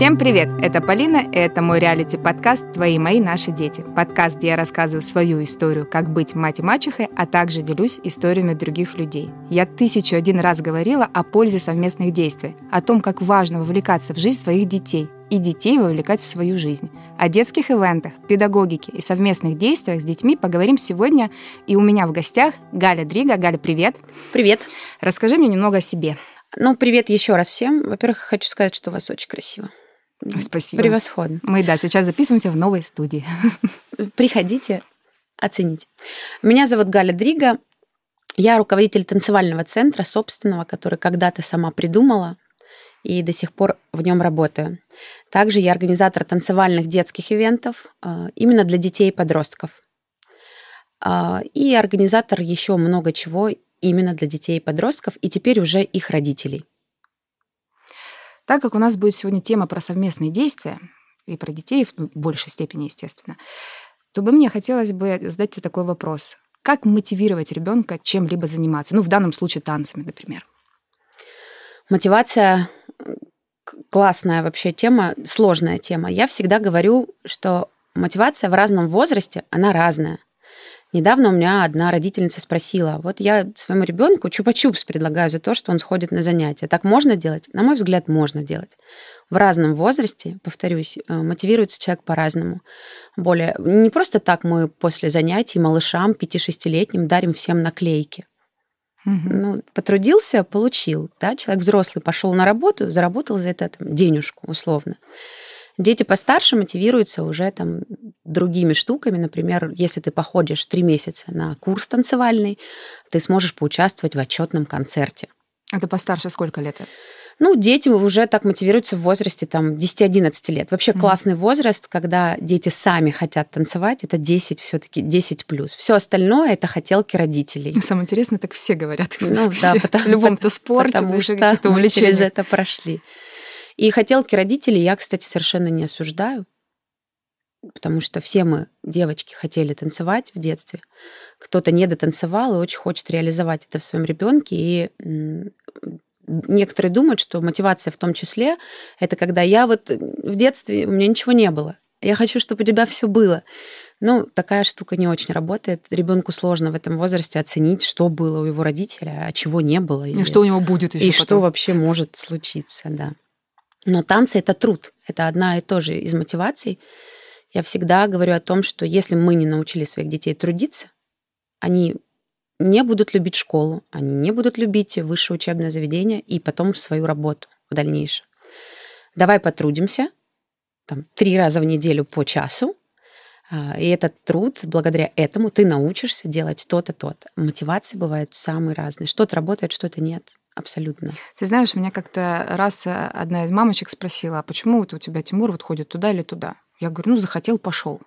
Всем привет! Это Полина, и это мой реалити-подкаст «Твои, мои, наши дети». Подкаст, где я рассказываю свою историю, как быть мать и мачехой, а также делюсь историями других людей. Я тысячу один раз говорила о пользе совместных действий, о том, как важно вовлекаться в жизнь своих детей и детей вовлекать в свою жизнь. О детских ивентах, педагогике и совместных действиях с детьми поговорим сегодня. И у меня в гостях Галя Дрига. Галя, привет! Привет! Расскажи мне немного о себе. Ну, привет еще раз всем. Во-первых, хочу сказать, что у вас очень красиво. Спасибо. Превосходно. Мы, да, сейчас записываемся в новой студии. Приходите, оцените. Меня зовут Галя Дрига. Я руководитель танцевального центра собственного, который когда-то сама придумала и до сих пор в нем работаю. Также я организатор танцевальных детских ивентов э, именно для детей и подростков. Э, и организатор еще много чего именно для детей и подростков, и теперь уже их родителей. Так как у нас будет сегодня тема про совместные действия, и про детей в ну, большей степени, естественно, то бы мне хотелось бы задать тебе такой вопрос. Как мотивировать ребенка чем-либо заниматься? Ну, в данном случае танцами, например. Мотивация классная вообще тема, сложная тема. Я всегда говорю, что мотивация в разном возрасте, она разная. Недавно у меня одна родительница спросила, вот я своему ребенку чупа-чупс предлагаю за то, что он сходит на занятия. Так можно делать? На мой взгляд, можно делать. В разном возрасте, повторюсь, э, мотивируется человек по-разному. Более не просто так мы после занятий малышам 5-6-летним дарим всем наклейки. Угу. Ну, потрудился, получил. Да? Человек взрослый пошел на работу, заработал за это там, денежку, условно. Дети постарше мотивируются уже там другими штуками. Например, если ты походишь три месяца на курс танцевальный, ты сможешь поучаствовать в отчетном концерте. Это постарше сколько лет? Ну, дети уже так мотивируются в возрасте там 10-11 лет. Вообще mm-hmm. классный возраст, когда дети сами хотят танцевать, это 10 все таки 10 плюс. Все остальное это хотелки родителей. Ну, самое интересное, так все говорят. Ну, все. да, потому, в любом-то спорте, потому что мы через это прошли. И хотелки родителей я, кстати, совершенно не осуждаю, потому что все мы, девочки, хотели танцевать в детстве. Кто-то не дотанцевал и очень хочет реализовать это в своем ребенке. И некоторые думают, что мотивация в том числе это когда я вот в детстве у меня ничего не было. Я хочу, чтобы у тебя все было. Ну, такая штука не очень работает. Ребенку сложно в этом возрасте оценить, что было у его родителя, а чего не было. И или... что у него будет еще. И потом. что вообще может случиться, да. Но танцы это труд. Это одна и то же из мотиваций. Я всегда говорю о том, что если мы не научили своих детей трудиться, они не будут любить школу, они не будут любить высшее учебное заведение и потом свою работу в дальнейшем. Давай потрудимся, там, три раза в неделю по часу, а, и этот труд, благодаря этому ты научишься делать то-то, то-то. Мотивации бывают самые разные. Что-то работает, что-то нет. Абсолютно. Ты знаешь, меня как-то раз э, одна из мамочек спросила, а почему вот у тебя Тимур вот ходит туда или туда? Я говорю, ну, захотел, пошел.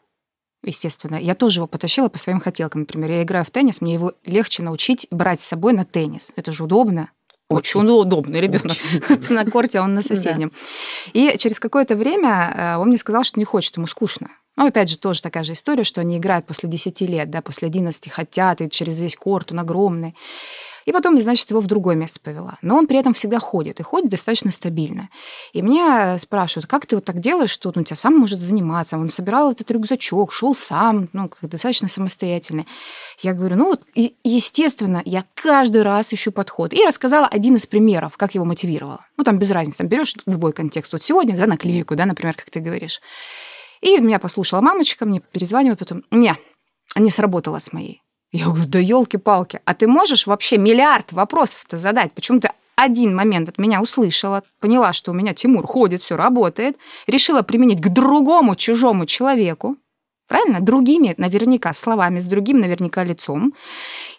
Естественно. Я тоже его потащила по своим хотелкам. Например, я играю в теннис, мне его легче научить брать с собой на теннис. Это же удобно. Очень, очень удобный ребенок на корте, а он на соседнем. И через какое-то время э, он мне сказал, что не хочет, ему скучно. Ну, опять же, тоже такая же история, что они играют после 10 лет, да, после 11 хотят, и через весь корт, он огромный. И потом, значит, его в другое место повела. Но он при этом всегда ходит, и ходит достаточно стабильно. И меня спрашивают, как ты вот так делаешь, что ну, у тебя сам может заниматься? Он собирал этот рюкзачок, шел сам, ну, как достаточно самостоятельный. Я говорю, ну, вот, естественно, я каждый раз ищу подход. И рассказала один из примеров, как его мотивировала. Ну, там без разницы, там берешь любой контекст. Вот сегодня за наклейку, да, например, как ты говоришь. И меня послушала мамочка, мне перезванивает потом. Не, не сработала с моей. Я говорю, да елки-палки, а ты можешь вообще миллиард вопросов-то задать? Почему ты один момент от меня услышала, поняла, что у меня Тимур ходит, все работает, решила применить к другому чужому человеку, Правильно? Другими наверняка словами, с другим наверняка лицом.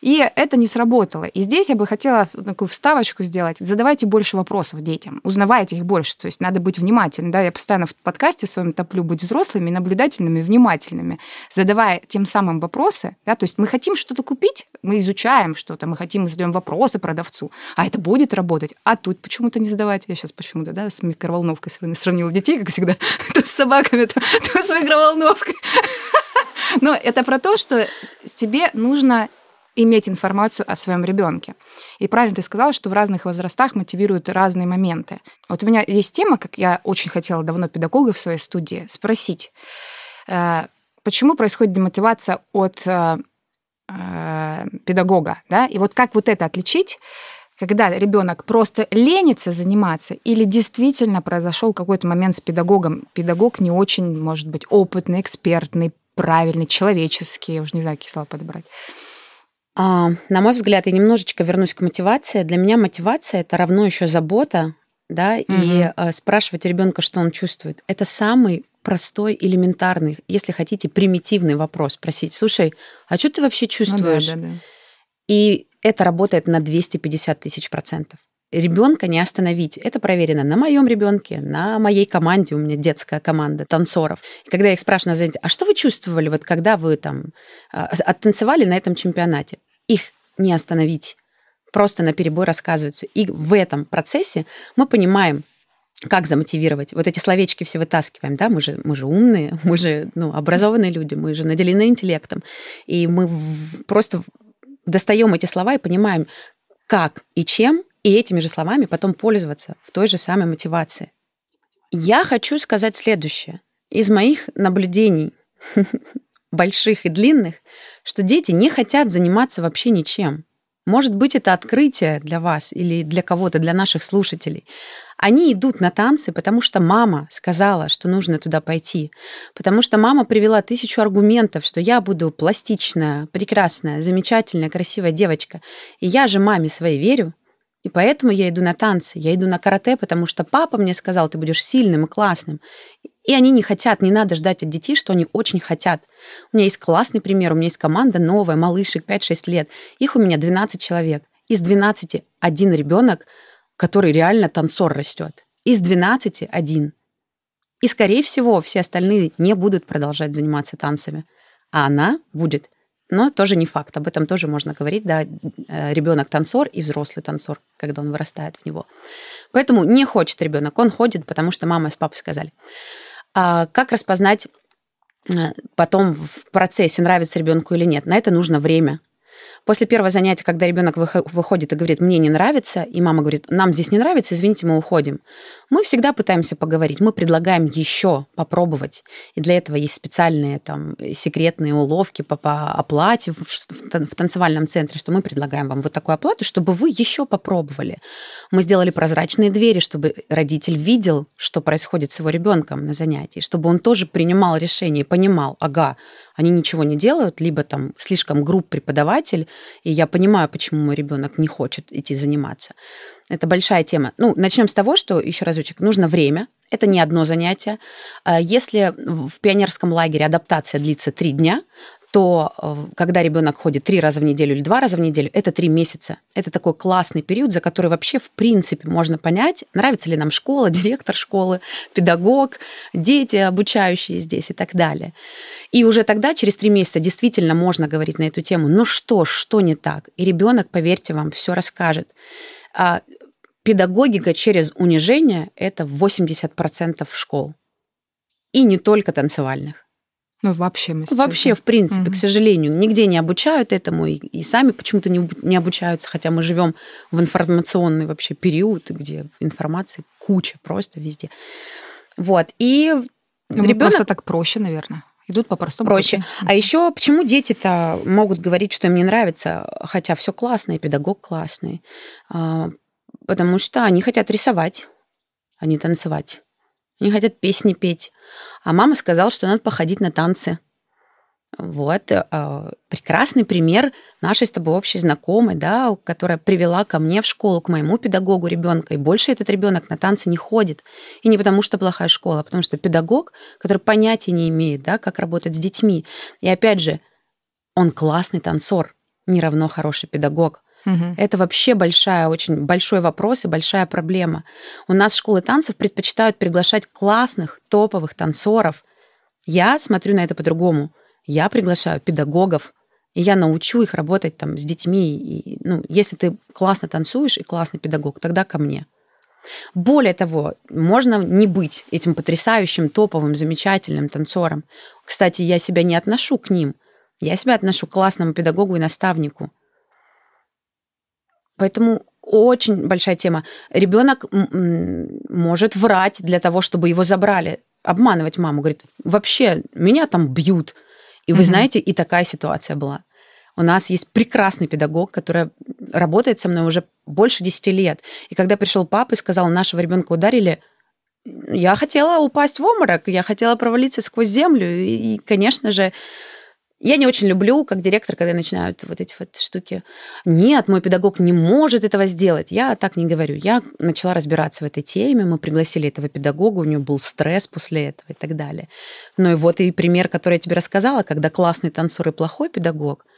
И это не сработало. И здесь я бы хотела такую вставочку сделать. Задавайте больше вопросов детям, узнавайте их больше. То есть надо быть внимательным. Да? Я постоянно в подкасте своем топлю быть взрослыми, наблюдательными, внимательными, задавая тем самым вопросы. Да? То есть мы хотим что-то купить, мы изучаем что-то, мы хотим, мы задаем вопросы продавцу, а это будет работать. А тут почему-то не задавать. Я сейчас почему-то да, с микроволновкой сравнила детей, как всегда, то с собаками, то, то с микроволновкой. Но это про то, что тебе нужно иметь информацию о своем ребенке. И правильно ты сказала, что в разных возрастах мотивируют разные моменты. Вот у меня есть тема, как я очень хотела давно педагога в своей студии спросить, э, почему происходит демотивация от э, э, педагога, да? И вот как вот это отличить? Когда ребенок просто ленится заниматься или действительно произошел какой-то момент с педагогом, педагог не очень, может быть, опытный, экспертный, правильный, человеческий, я уже не знаю, какие слова подобрать. А, на мой взгляд, я немножечко вернусь к мотивации. Для меня мотивация это равно еще забота, да, угу. и а, спрашивать ребенка, что он чувствует. Это самый простой, элементарный, если хотите, примитивный вопрос. Спросить, слушай, а что ты вообще чувствуешь? Ну, да, да, да. И это работает на 250 тысяч процентов. Ребенка не остановить. Это проверено на моем ребенке, на моей команде. У меня детская команда танцоров. И когда я их спрашиваю на занятии, а что вы чувствовали, вот когда вы там а, оттанцевали на этом чемпионате? Их не остановить. Просто на перебой рассказываются. И в этом процессе мы понимаем, как замотивировать? Вот эти словечки все вытаскиваем, да, мы же, мы же умные, мы же ну, образованные люди, мы же наделены интеллектом. И мы просто достаем эти слова и понимаем, как и чем, и этими же словами потом пользоваться в той же самой мотивации. Я хочу сказать следующее. Из моих наблюдений, больших и длинных, что дети не хотят заниматься вообще ничем. Может быть, это открытие для вас или для кого-то, для наших слушателей. Они идут на танцы, потому что мама сказала, что нужно туда пойти. Потому что мама привела тысячу аргументов, что я буду пластичная, прекрасная, замечательная, красивая девочка. И я же маме своей верю. И поэтому я иду на танцы, я иду на карате, потому что папа мне сказал, ты будешь сильным и классным. И они не хотят, не надо ждать от детей, что они очень хотят. У меня есть классный пример, у меня есть команда новая, малышек, 5-6 лет. Их у меня 12 человек. Из 12 один ребенок, который реально танцор растет. Из 12 один. И, скорее всего, все остальные не будут продолжать заниматься танцами. А она будет. Но тоже не факт. Об этом тоже можно говорить. Да, э, ребенок танцор и взрослый танцор, когда он вырастает в него. Поэтому не хочет ребенок. Он ходит, потому что мама с папой сказали. А как распознать э, потом в процессе, нравится ребенку или нет? На это нужно время. После первого занятия, когда ребенок выходит и говорит, мне не нравится, и мама говорит, нам здесь не нравится, извините, мы уходим, мы всегда пытаемся поговорить, мы предлагаем еще попробовать. И для этого есть специальные там секретные уловки по, по оплате в, в танцевальном центре, что мы предлагаем вам вот такую оплату, чтобы вы еще попробовали. Мы сделали прозрачные двери, чтобы родитель видел, что происходит с его ребенком на занятии, чтобы он тоже принимал решение, понимал, ага, они ничего не делают, либо там слишком груб преподаватель, и я понимаю, почему мой ребенок не хочет идти заниматься. Это большая тема. Ну, начнем с того, что, еще разочек, нужно время. Это не одно занятие. А если в пионерском лагере адаптация длится три дня, то э, когда ребенок ходит три раза в неделю или два раза в неделю, это три месяца. Это такой классный период, за который вообще в принципе можно понять, нравится ли нам школа, директор школы, педагог, дети, обучающие здесь и так далее. И уже тогда, через три месяца, действительно можно говорить на эту тему. Ну что, что не так? И ребенок, поверьте вам, все расскажет. А педагогика через унижение – это 80% школ. И не только танцевальных. Ну, вообще мастерство. Вообще, в принципе, угу. к сожалению, нигде не обучают этому, и, и сами почему-то не, не обучаются, хотя мы живем в информационный вообще период, где информации куча просто везде. Вот. И ну, ребенок... просто так проще, наверное. Идут по простому проще. Пути. А еще почему дети-то могут говорить, что им не нравится, хотя все классно, и педагог классный? А, потому что они хотят рисовать, а не танцевать. Они хотят песни петь. А мама сказала, что надо походить на танцы. Вот, э, прекрасный пример нашей с тобой общей знакомой, да, которая привела ко мне в школу, к моему педагогу ребенка, и больше этот ребенок на танцы не ходит. И не потому, что плохая школа, а потому что педагог, который понятия не имеет, да, как работать с детьми. И опять же, он классный танцор, не равно хороший педагог. Угу. Это вообще большая, очень большой вопрос и большая проблема. У нас школы танцев предпочитают приглашать классных, топовых танцоров. Я смотрю на это по-другому. Я приглашаю педагогов, и я научу их работать там с детьми. И, ну, если ты классно танцуешь и классный педагог, тогда ко мне. Более того, можно не быть этим потрясающим, топовым, замечательным танцором. Кстати, я себя не отношу к ним. Я себя отношу к классному педагогу и наставнику – Поэтому очень большая тема. Ребенок может врать для того, чтобы его забрали, обманывать маму. Говорит, вообще, меня там бьют. И вы mm-hmm. знаете, и такая ситуация была. У нас есть прекрасный педагог, который работает со мной уже больше 10 лет. И когда пришел папа и сказал, нашего ребенка ударили, я хотела упасть в обморок, я хотела провалиться сквозь землю. И, конечно же, я не очень люблю, как директор, когда начинают вот эти вот штуки. Нет, мой педагог не может этого сделать. Я так не говорю. Я начала разбираться в этой теме. Мы пригласили этого педагога, у него был стресс после этого и так далее. Ну и вот и пример, который я тебе рассказала, когда классный танцор и плохой педагог –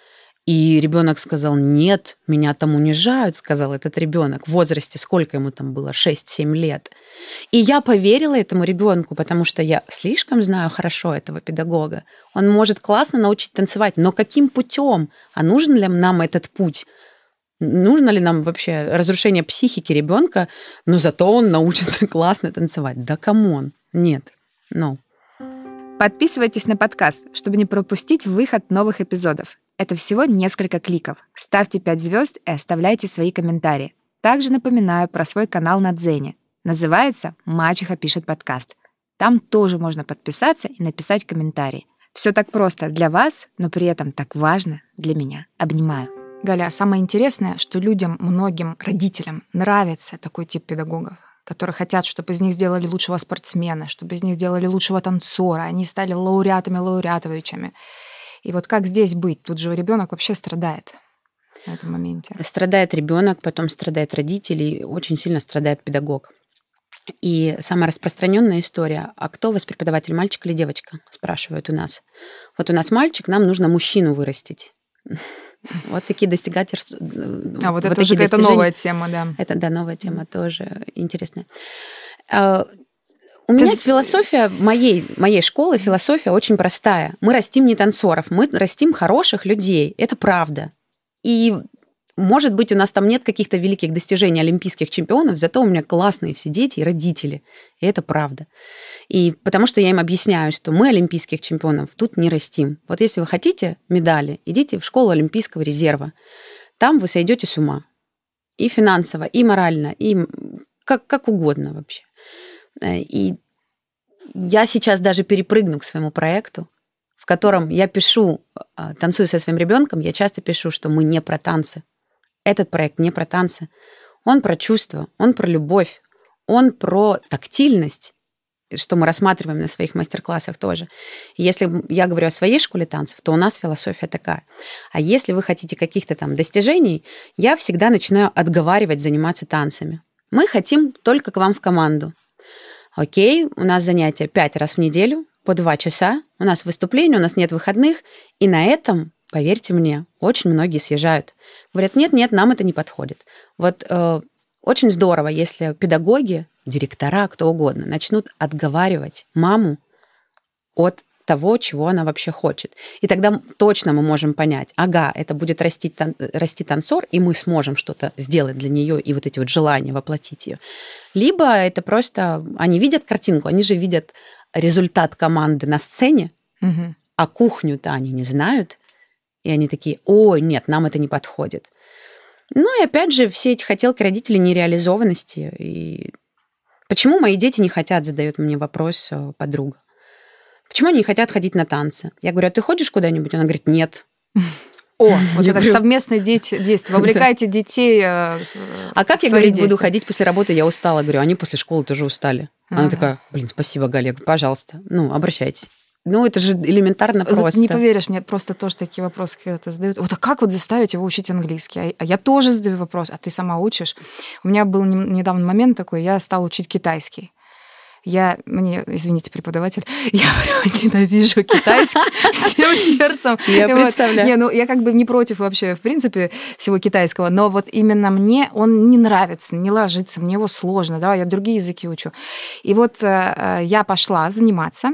и ребенок сказал, нет, меня там унижают, сказал этот ребенок в возрасте, сколько ему там было, 6-7 лет. И я поверила этому ребенку, потому что я слишком знаю хорошо этого педагога. Он может классно научить танцевать, но каким путем? А нужен ли нам этот путь? Нужно ли нам вообще разрушение психики ребенка, но зато он научится классно танцевать? Да come on, нет, no. Подписывайтесь на подкаст, чтобы не пропустить выход новых эпизодов. Это всего несколько кликов. Ставьте 5 звезд и оставляйте свои комментарии. Также напоминаю про свой канал на Дзене. Называется «Мачеха пишет подкаст». Там тоже можно подписаться и написать комментарий. Все так просто для вас, но при этом так важно для меня. Обнимаю. Галя, самое интересное, что людям, многим родителям нравится такой тип педагогов которые хотят, чтобы из них сделали лучшего спортсмена, чтобы из них сделали лучшего танцора, они стали лауреатами, лауреатовичами. И вот как здесь быть? Тут же ребенок вообще страдает на этом моменте. Страдает ребенок, потом страдает родители, очень сильно страдает педагог. И самая распространенная история, а кто у вас преподаватель, мальчик или девочка, спрашивают у нас. Вот у нас мальчик, нам нужно мужчину вырастить. Вот такие достигательства. А вот, вот это уже какая-то новая тема, да. Это, да, новая тема тоже интересная. У меня Ты... философия моей, моей школы, философия очень простая. Мы растим не танцоров, мы растим хороших людей. Это правда. И может быть, у нас там нет каких-то великих достижений олимпийских чемпионов, зато у меня классные все дети и родители. И это правда. И потому что я им объясняю, что мы олимпийских чемпионов тут не растим. Вот если вы хотите медали, идите в школу Олимпийского резерва. Там вы сойдете с ума. И финансово, и морально, и как, как угодно вообще. Э, и я сейчас даже перепрыгну к своему проекту, в котором я пишу, э, танцую со своим ребенком, я часто пишу, что мы не про танцы. Этот проект не про танцы. Он про чувства, он про любовь, он про тактильность, что мы рассматриваем на своих мастер-классах тоже. Если я говорю о своей школе танцев, то у нас философия такая. А если вы хотите каких-то там достижений, я всегда начинаю отговаривать заниматься танцами. Мы хотим только к вам в команду. Окей, у нас занятия пять раз в неделю по два часа, у нас выступление, у нас нет выходных, и на этом, поверьте мне, очень многие съезжают. Говорят, нет, нет, нам это не подходит. Вот э, очень здорово, если педагоги, директора, кто угодно, начнут отговаривать маму от того, чего она вообще хочет. И тогда точно мы можем понять, ага, это будет расти, тан- расти танцор, и мы сможем что-то сделать для нее и вот эти вот желания воплотить ее. Либо это просто они видят картинку, они же видят результат команды на сцене, угу. а кухню-то они не знают, и они такие, ой, нет, нам это не подходит. Ну и опять же, все эти хотелки родителей нереализованности. И почему мои дети не хотят, задает мне вопрос э, подруга. Почему они не хотят ходить на танцы? Я говорю, а ты ходишь куда-нибудь? Она говорит, нет. О, вот это совместное действие. Вовлекайте детей. Э, а как я, говорить, буду ходить после работы, я устала. Говорю, они после школы тоже устали. Она такая, блин, спасибо, Галя. Пожалуйста, ну, обращайтесь. Ну, это же элементарно просто. Не поверишь, мне просто тоже такие вопросы когда-то задают. Вот а как вот заставить его учить английский? А, а я тоже задаю вопрос, а ты сама учишь? У меня был недавно момент такой, я стала учить китайский. Я, мне, извините, преподаватель, я прям ненавижу китайский всем сердцем. Я представляю. Не, ну я как бы не против вообще, в принципе, всего китайского, но вот именно мне он не нравится, не ложится, мне его сложно, да, я другие языки учу. И вот э, э, я пошла заниматься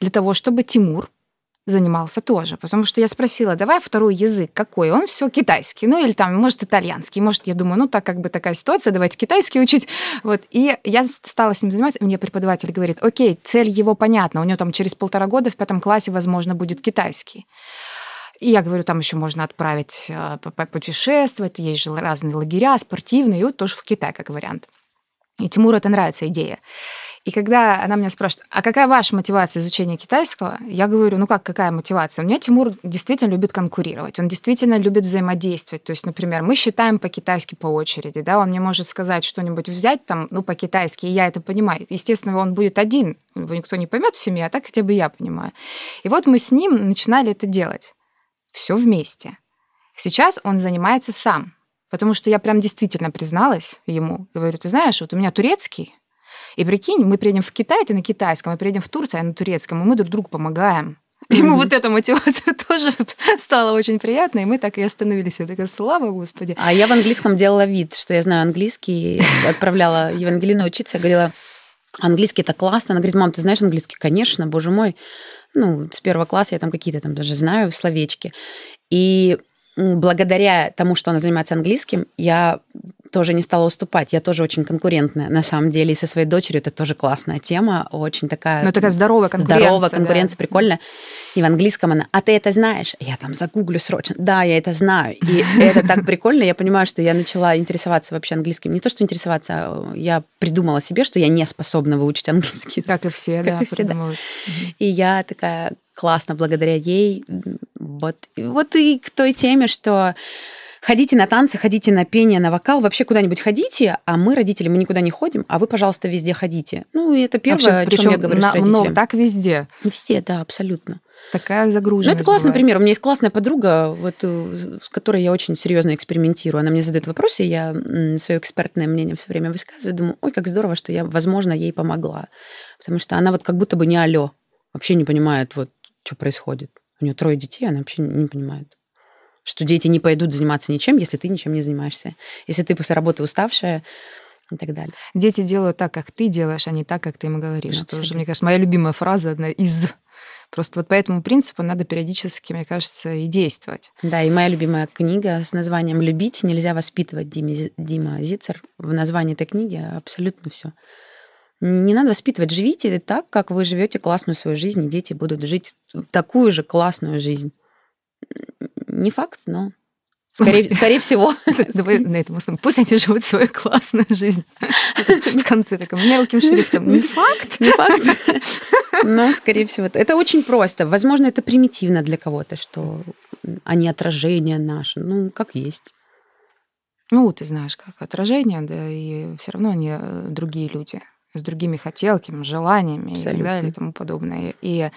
для того, чтобы Тимур занимался тоже. Потому что я спросила, давай второй язык какой? Он все китайский, ну или там, может, итальянский. Может, я думаю, ну так как бы такая ситуация, давайте китайский учить. Вот. И я стала с ним заниматься, мне преподаватель говорит, окей, цель его понятна, у него там через полтора года в пятом классе, возможно, будет китайский. И я говорю, там еще можно отправить э, путешествовать, есть же разные лагеря спортивные, и вот тоже в Китай как вариант. И Тимуру это нравится идея. И когда она меня спрашивает, а какая ваша мотивация изучения китайского, я говорю, ну как, какая мотивация? У меня Тимур действительно любит конкурировать, он действительно любит взаимодействовать. То есть, например, мы считаем по-китайски по очереди, да, он мне может сказать что-нибудь взять там, ну, по-китайски, и я это понимаю. Естественно, он будет один, его никто не поймет в семье, а так хотя бы я понимаю. И вот мы с ним начинали это делать. Все вместе. Сейчас он занимается сам, потому что я прям действительно призналась ему, говорю, ты знаешь, вот у меня турецкий, и прикинь, мы приедем в Китай, ты на китайском, мы приедем в Турцию, а на турецком, и мы друг другу помогаем. Ему вот эта мотивация тоже стала очень приятной, и мы так и остановились. Я такая, слава Господи. А я в английском делала вид, что я знаю английский, отправляла Евангелину учиться, я говорила, английский это классно. Она говорит, мам, ты знаешь английский? Конечно, боже мой. Ну, с первого класса я там какие-то там даже знаю словечки. И благодаря тому, что она занимается английским, я тоже не стала уступать. Я тоже очень конкурентная, на самом деле, и со своей дочерью это тоже классная тема, очень такая... Ну, такая здоровая конкуренция. Здоровая конкуренция, да. прикольная. И в английском она, а ты это знаешь? Я там загуглю срочно. Да, я это знаю. И это так прикольно. Я понимаю, что я начала интересоваться вообще английским. Не то, что интересоваться, а я придумала себе, что я не способна выучить английский. Как и все, да, да. И я такая классно благодаря ей. Вот, вот и к той теме, что ходите на танцы, ходите на пение, на вокал, вообще куда-нибудь ходите, а мы, родители, мы никуда не ходим, а вы, пожалуйста, везде ходите. Ну, и это первое, вообще, о чем я говорю на, с родителями. Но так везде. Все, да, абсолютно. Такая загруженность. Ну, это классный бывает. пример. У меня есть классная подруга, вот, э, с которой я очень серьезно экспериментирую. Она мне задает вопросы, и я свое экспертное мнение все время высказываю. Думаю, ой, как здорово, что я, возможно, ей помогла. Потому что она вот как будто бы не алё, вообще не понимает, вот, что происходит. У нее трое детей, она вообще не понимает что дети не пойдут заниматься ничем, если ты ничем не занимаешься. Если ты после работы уставшая, и так далее. Дети делают так, как ты делаешь, а не так, как ты им говоришь. Ну, это уже, мне кажется, моя любимая фраза, одна из. Просто вот по этому принципу надо периодически, мне кажется, и действовать. Да, и моя любимая книга с названием «Любить нельзя воспитывать» Дима, Дима Зицер. В названии этой книги абсолютно все. Не надо воспитывать. Живите так, как вы живете классную свою жизнь, и дети будут жить такую же классную жизнь. Не факт, но Скорее, скорее всего. Давай на этом основном. Пусть они живут свою классную жизнь. В конце таком мелким шрифтом. Не факт. Не факт. Но, скорее всего, это очень просто. Возможно, это примитивно для кого-то, что они отражение наше. Ну, как есть. Ну, ты знаешь, как отражение, да, и все равно они э, другие люди с другими хотелками, желаниями Абсолютно. и так далее и тому подобное. И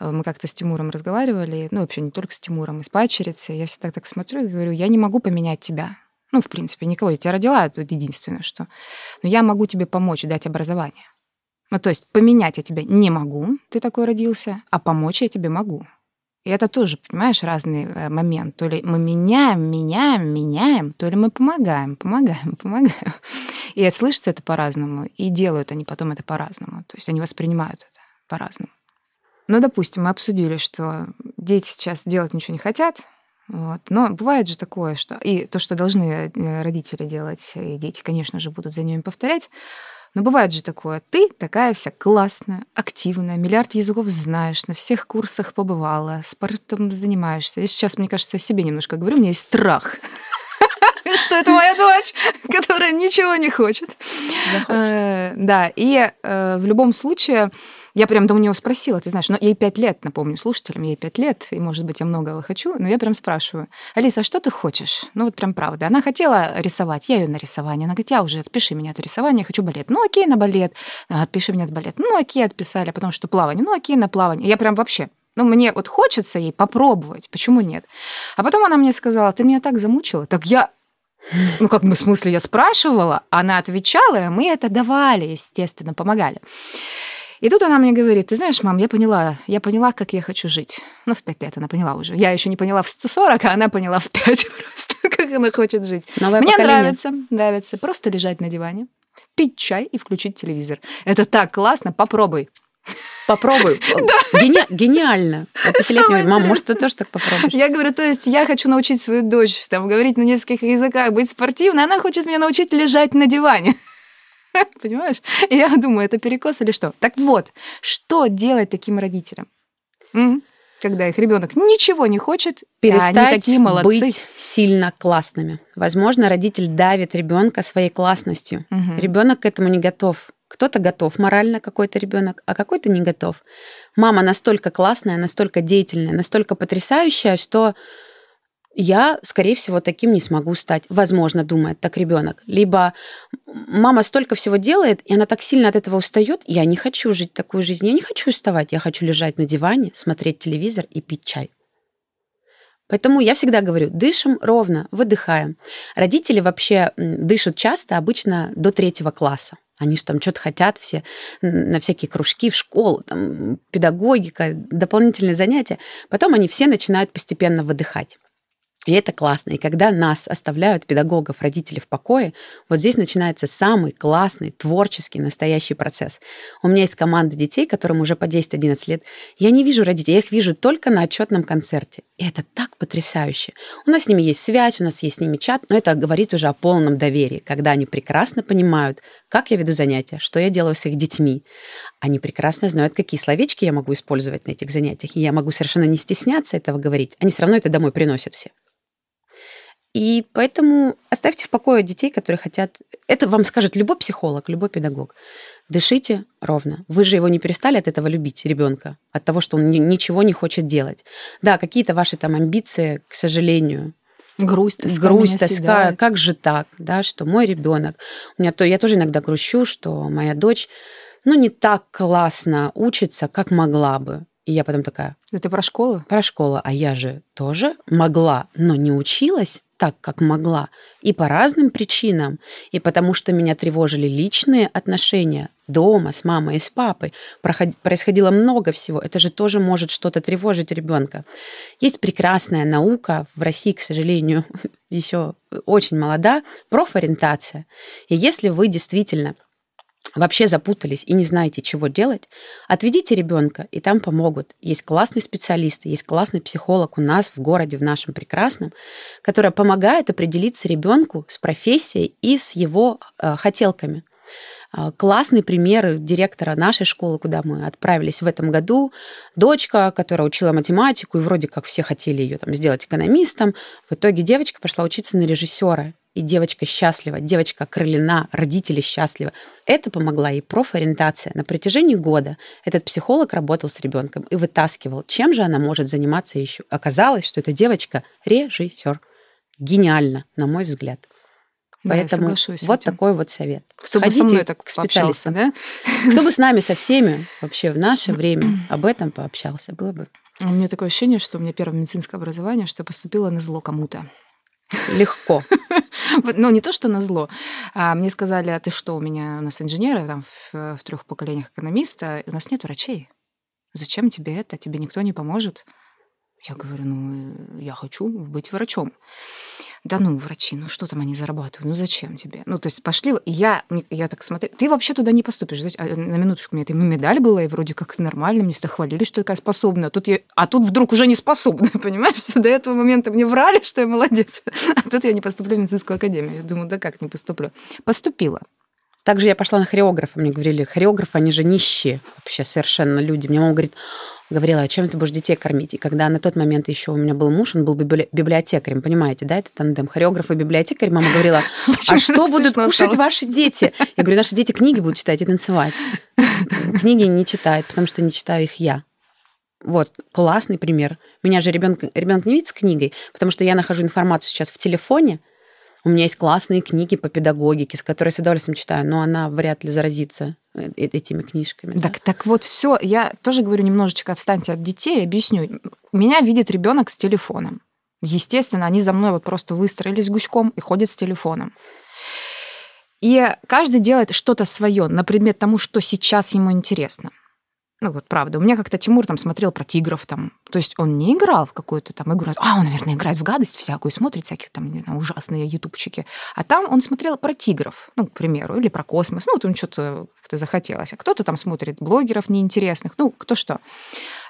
мы как-то с Тимуром разговаривали, ну, вообще не только с Тимуром, и с пачерицей. Я всегда так смотрю и говорю, я не могу поменять тебя. Ну, в принципе, никого. Я тебя родила, это единственное, что. Но я могу тебе помочь, дать образование. Ну, то есть поменять я тебя не могу, ты такой родился, а помочь я тебе могу. И это тоже, понимаешь, разный э, момент. То ли мы меняем, меняем, меняем, то ли мы помогаем, помогаем, помогаем. И слышится это по-разному, и делают они потом это по-разному. То есть они воспринимают это по-разному. Ну, допустим, мы обсудили, что дети сейчас делать ничего не хотят, вот. Но бывает же такое, что и то, что должны э, родители делать, и дети, конечно же, будут за ними повторять. Но бывает же такое, ты такая вся классная, активная, миллиард языков знаешь, на всех курсах побывала, спортом занимаешься. И сейчас, мне кажется, о себе немножко говорю, у меня есть страх что это моя дочь, которая ничего не хочет. Э, да, и э, в любом случае я прям у него спросила, ты знаешь, но ей пять лет, напомню слушателям, ей пять лет, и, может быть, я многого хочу, но я прям спрашиваю, Алиса, а что ты хочешь? Ну вот прям правда. Она хотела рисовать, я ее на рисование. Она говорит, я уже отпиши меня от рисования, я хочу балет. Ну окей, на балет. Отпиши меня от балет. Ну окей, отписали, потому что плавание. Ну окей, на плавание. Я прям вообще ну, мне вот хочется ей попробовать, почему нет? А потом она мне сказала, ты меня так замучила. Так я ну, как мы, в смысле, я спрашивала, она отвечала, и мы это давали, естественно, помогали. И тут она мне говорит, ты знаешь, мам, я поняла, я поняла, как я хочу жить. Ну, в пять лет она поняла уже. Я еще не поняла в 140, а она поняла в 5 просто, как она хочет жить. Новое мне поколение. нравится, нравится просто лежать на диване, пить чай и включить телевизор. Это так классно, попробуй. Попробуй. Гени... Гениально. Пятилетняя мам, может, ты тоже так попробуешь? Я говорю, то есть я хочу научить свою дочь там, говорить на нескольких языках, быть спортивной, она хочет меня научить лежать на диване. Понимаешь? И я думаю, это перекос или что? Так вот, что делать таким родителям? когда их ребенок ничего не хочет, перестать они такие молодцы. быть сильно классными. Возможно, родитель давит ребенка своей классностью. Мгм. Ребенок к этому не готов. Кто-то готов морально, какой-то ребенок, а какой-то не готов. Мама настолько классная, настолько деятельная, настолько потрясающая, что я, скорее всего, таким не смогу стать. Возможно, думает так ребенок. Либо мама столько всего делает, и она так сильно от этого устает. Я не хочу жить такую жизнь. Я не хочу вставать. Я хочу лежать на диване, смотреть телевизор и пить чай. Поэтому я всегда говорю, дышим ровно, выдыхаем. Родители вообще дышат часто, обычно до третьего класса. Они же там что-то хотят все на всякие кружки в школу, там педагогика, дополнительные занятия. Потом они все начинают постепенно выдыхать. И это классно. И когда нас оставляют, педагогов, родители в покое, вот здесь начинается самый классный, творческий, настоящий процесс. У меня есть команда детей, которым уже по 10-11 лет. Я не вижу родителей, я их вижу только на отчетном концерте. И это так потрясающе. У нас с ними есть связь, у нас есть с ними чат, но это говорит уже о полном доверии, когда они прекрасно понимают, как я веду занятия, что я делаю с их детьми. Они прекрасно знают, какие словечки я могу использовать на этих занятиях. И я могу совершенно не стесняться этого говорить. Они все равно это домой приносят все. И поэтому оставьте в покое детей, которые хотят... Это вам скажет любой психолог, любой педагог. Дышите ровно. Вы же его не перестали от этого любить, ребенка, от того, что он ни- ничего не хочет делать. Да, какие-то ваши там амбиции, к сожалению, Грусть, тоска грусть, тоска, съедает. как же так, да, что мой ребенок, у меня то, я тоже иногда грущу, что моя дочь, ну, не так классно учится, как могла бы. И я потом такая, Это про школу? про школу, а я же тоже могла, но не училась так, как могла. И по разным причинам. И потому что меня тревожили личные отношения дома с мамой и с папой. Проход- Происходило много всего. Это же тоже может что-то тревожить ребенка. Есть прекрасная наука, в России, к сожалению, еще очень молода, профориентация. И если вы действительно вообще запутались и не знаете, чего делать, отведите ребенка, и там помогут. Есть классные специалисты, есть классный психолог у нас в городе, в нашем прекрасном, которая помогает определиться ребенку с профессией и с его э, хотелками. А, Классный пример директора нашей школы, куда мы отправились в этом году. Дочка, которая учила математику, и вроде как все хотели ее там сделать экономистом. В итоге девочка пошла учиться на режиссера. И девочка счастлива, девочка окрылена, родители счастливы. Это помогла ей профориентация. На протяжении года этот психолог работал с ребенком и вытаскивал, чем же она может заниматься еще. Оказалось, что эта девочка режиссер. Гениально, на мой взгляд. Да, я Поэтому с вот этим. такой вот совет. Кто бы со Сходите мной так к специалистам. да? Кто бы с нами, со всеми вообще в наше время об этом пообщался, было бы У меня такое ощущение, что у меня первое медицинское образование, что я поступила на зло кому-то. легко. Ну, не то, что на зло. А мне сказали, а ты что, у меня у нас инженеры там в, трех поколениях экономиста, у нас нет врачей. Зачем тебе это? Тебе никто не поможет. Я говорю, ну, я хочу быть врачом. Да ну, врачи, ну что там они зарабатывают? Ну зачем тебе? Ну, то есть пошли, я, я так смотрю, ты вообще туда не поступишь. А, На минуточку, у меня там медаль была, и вроде как нормально, мне всегда хвалили, что я такая способная. А тут, я, а тут вдруг уже не способна, понимаешь? До этого момента мне врали, что я молодец. А тут я не поступлю в медицинскую академию. Я думаю, да как не поступлю? Поступила. Также я пошла на хореографа, мне говорили, хореографы, они же нищие вообще совершенно люди. Мне мама говорит, говорила, а чем ты будешь детей кормить? И когда на тот момент еще у меня был муж, он был библи- библиотекарем, понимаете, да, это тандем хореограф и библиотекарь. Мама говорила, а что будут кушать ваши дети? Я говорю, наши дети книги будут читать и танцевать. Книги не читают, потому что не читаю их я. Вот, классный пример. Меня же ребенок, ребенок не видит с книгой, потому что я нахожу информацию сейчас в телефоне. У меня есть классные книги по педагогике, с которой я с удовольствием читаю, но она вряд ли заразится э, э- этими книжками. да. Так, так вот, все. Я тоже говорю немножечко отстаньте от детей, объясню. Меня видит ребенок с телефоном. Естественно, они за мной вот просто выстроились гуськом и ходят с телефоном. И каждый делает что-то свое на предмет тому, что сейчас ему интересно. Ну вот правда. У меня как-то Тимур там смотрел про тигров там. То есть он не играл в какую-то там игру. А, он, наверное, играет в гадость всякую, смотрит всяких там, не знаю, ужасные ютубчики. А там он смотрел про тигров, ну, к примеру, или про космос. Ну, вот он что-то как-то захотелось. А кто-то там смотрит блогеров неинтересных. Ну, кто что.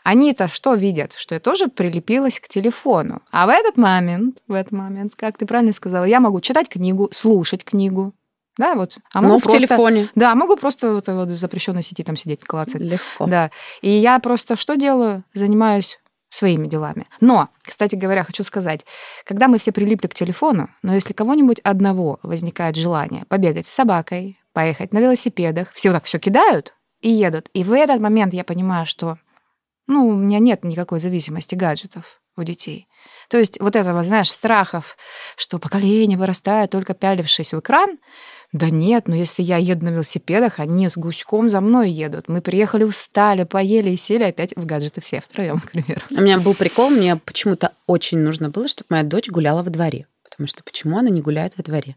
Они-то что видят? Что я тоже прилепилась к телефону. А в этот момент, в этот момент, как ты правильно сказала, я могу читать книгу, слушать книгу. Да, вот. А могу Но в просто- телефоне. Да, могу просто вот, вот в запрещенной сети там сидеть, клацать. Легко. Да. И я просто что делаю? Занимаюсь своими делами. Но, кстати говоря, хочу сказать, когда мы все прилипли к телефону, но если кого-нибудь одного возникает желание побегать с собакой, поехать на велосипедах, все так все кидают и едут. И в этот момент я понимаю, что ну, у меня нет никакой зависимости гаджетов у детей. То есть вот этого, знаешь, страхов, что поколение вырастает, только пялившись в экран, да нет, но если я еду на велосипедах, они с гуськом за мной едут. Мы приехали, устали, поели и сели опять в гаджеты все втроем, к примеру. У меня был прикол, мне почему-то очень нужно было, чтобы моя дочь гуляла во дворе. Потому что почему она не гуляет во дворе?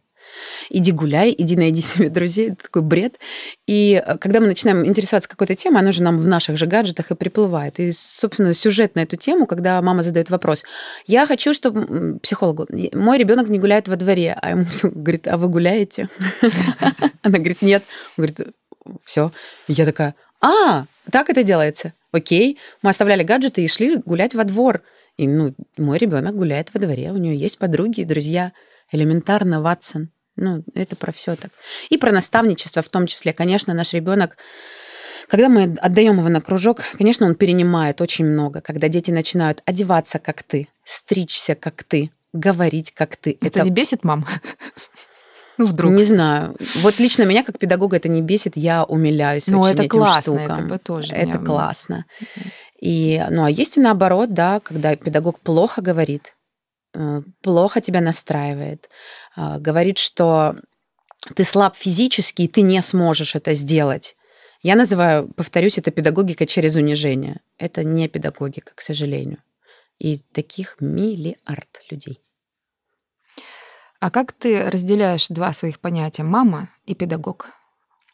Иди гуляй, иди найди себе друзей, это такой бред. И э, когда мы начинаем интересоваться какой-то темой, она же нам в наших же гаджетах и приплывает. И, собственно, сюжет на эту тему, когда мама задает вопрос, я хочу, чтобы психологу, мой ребенок не гуляет во дворе, а ему говорит, а вы гуляете? Она говорит, нет. Он говорит, все. Я такая, а, так это делается. Окей. Мы оставляли гаджеты и шли гулять во двор. И ну, мой ребенок гуляет во дворе, у него есть подруги, друзья. Элементарно, Ватсон. Ну, это про все так. И про наставничество в том числе. Конечно, наш ребенок когда мы отдаем его на кружок, конечно, он перенимает очень много. Когда дети начинают одеваться, как ты, стричься, как ты, говорить, как ты. Это, это... не бесит мам? Ну, вдруг. Не знаю. Вот лично меня, как педагога, это не бесит, я умиляюсь ну, очень это этим классно, штукам. Это тоже. Это меня... классно. И, ну, а есть и наоборот, да, когда педагог плохо говорит, плохо тебя настраивает, а, говорит, что ты слаб физически, и ты не сможешь это сделать. Я называю, повторюсь, это педагогика через унижение. Это не педагогика, к сожалению. И таких миллиард людей. А как ты разделяешь два своих понятия мама и педагог?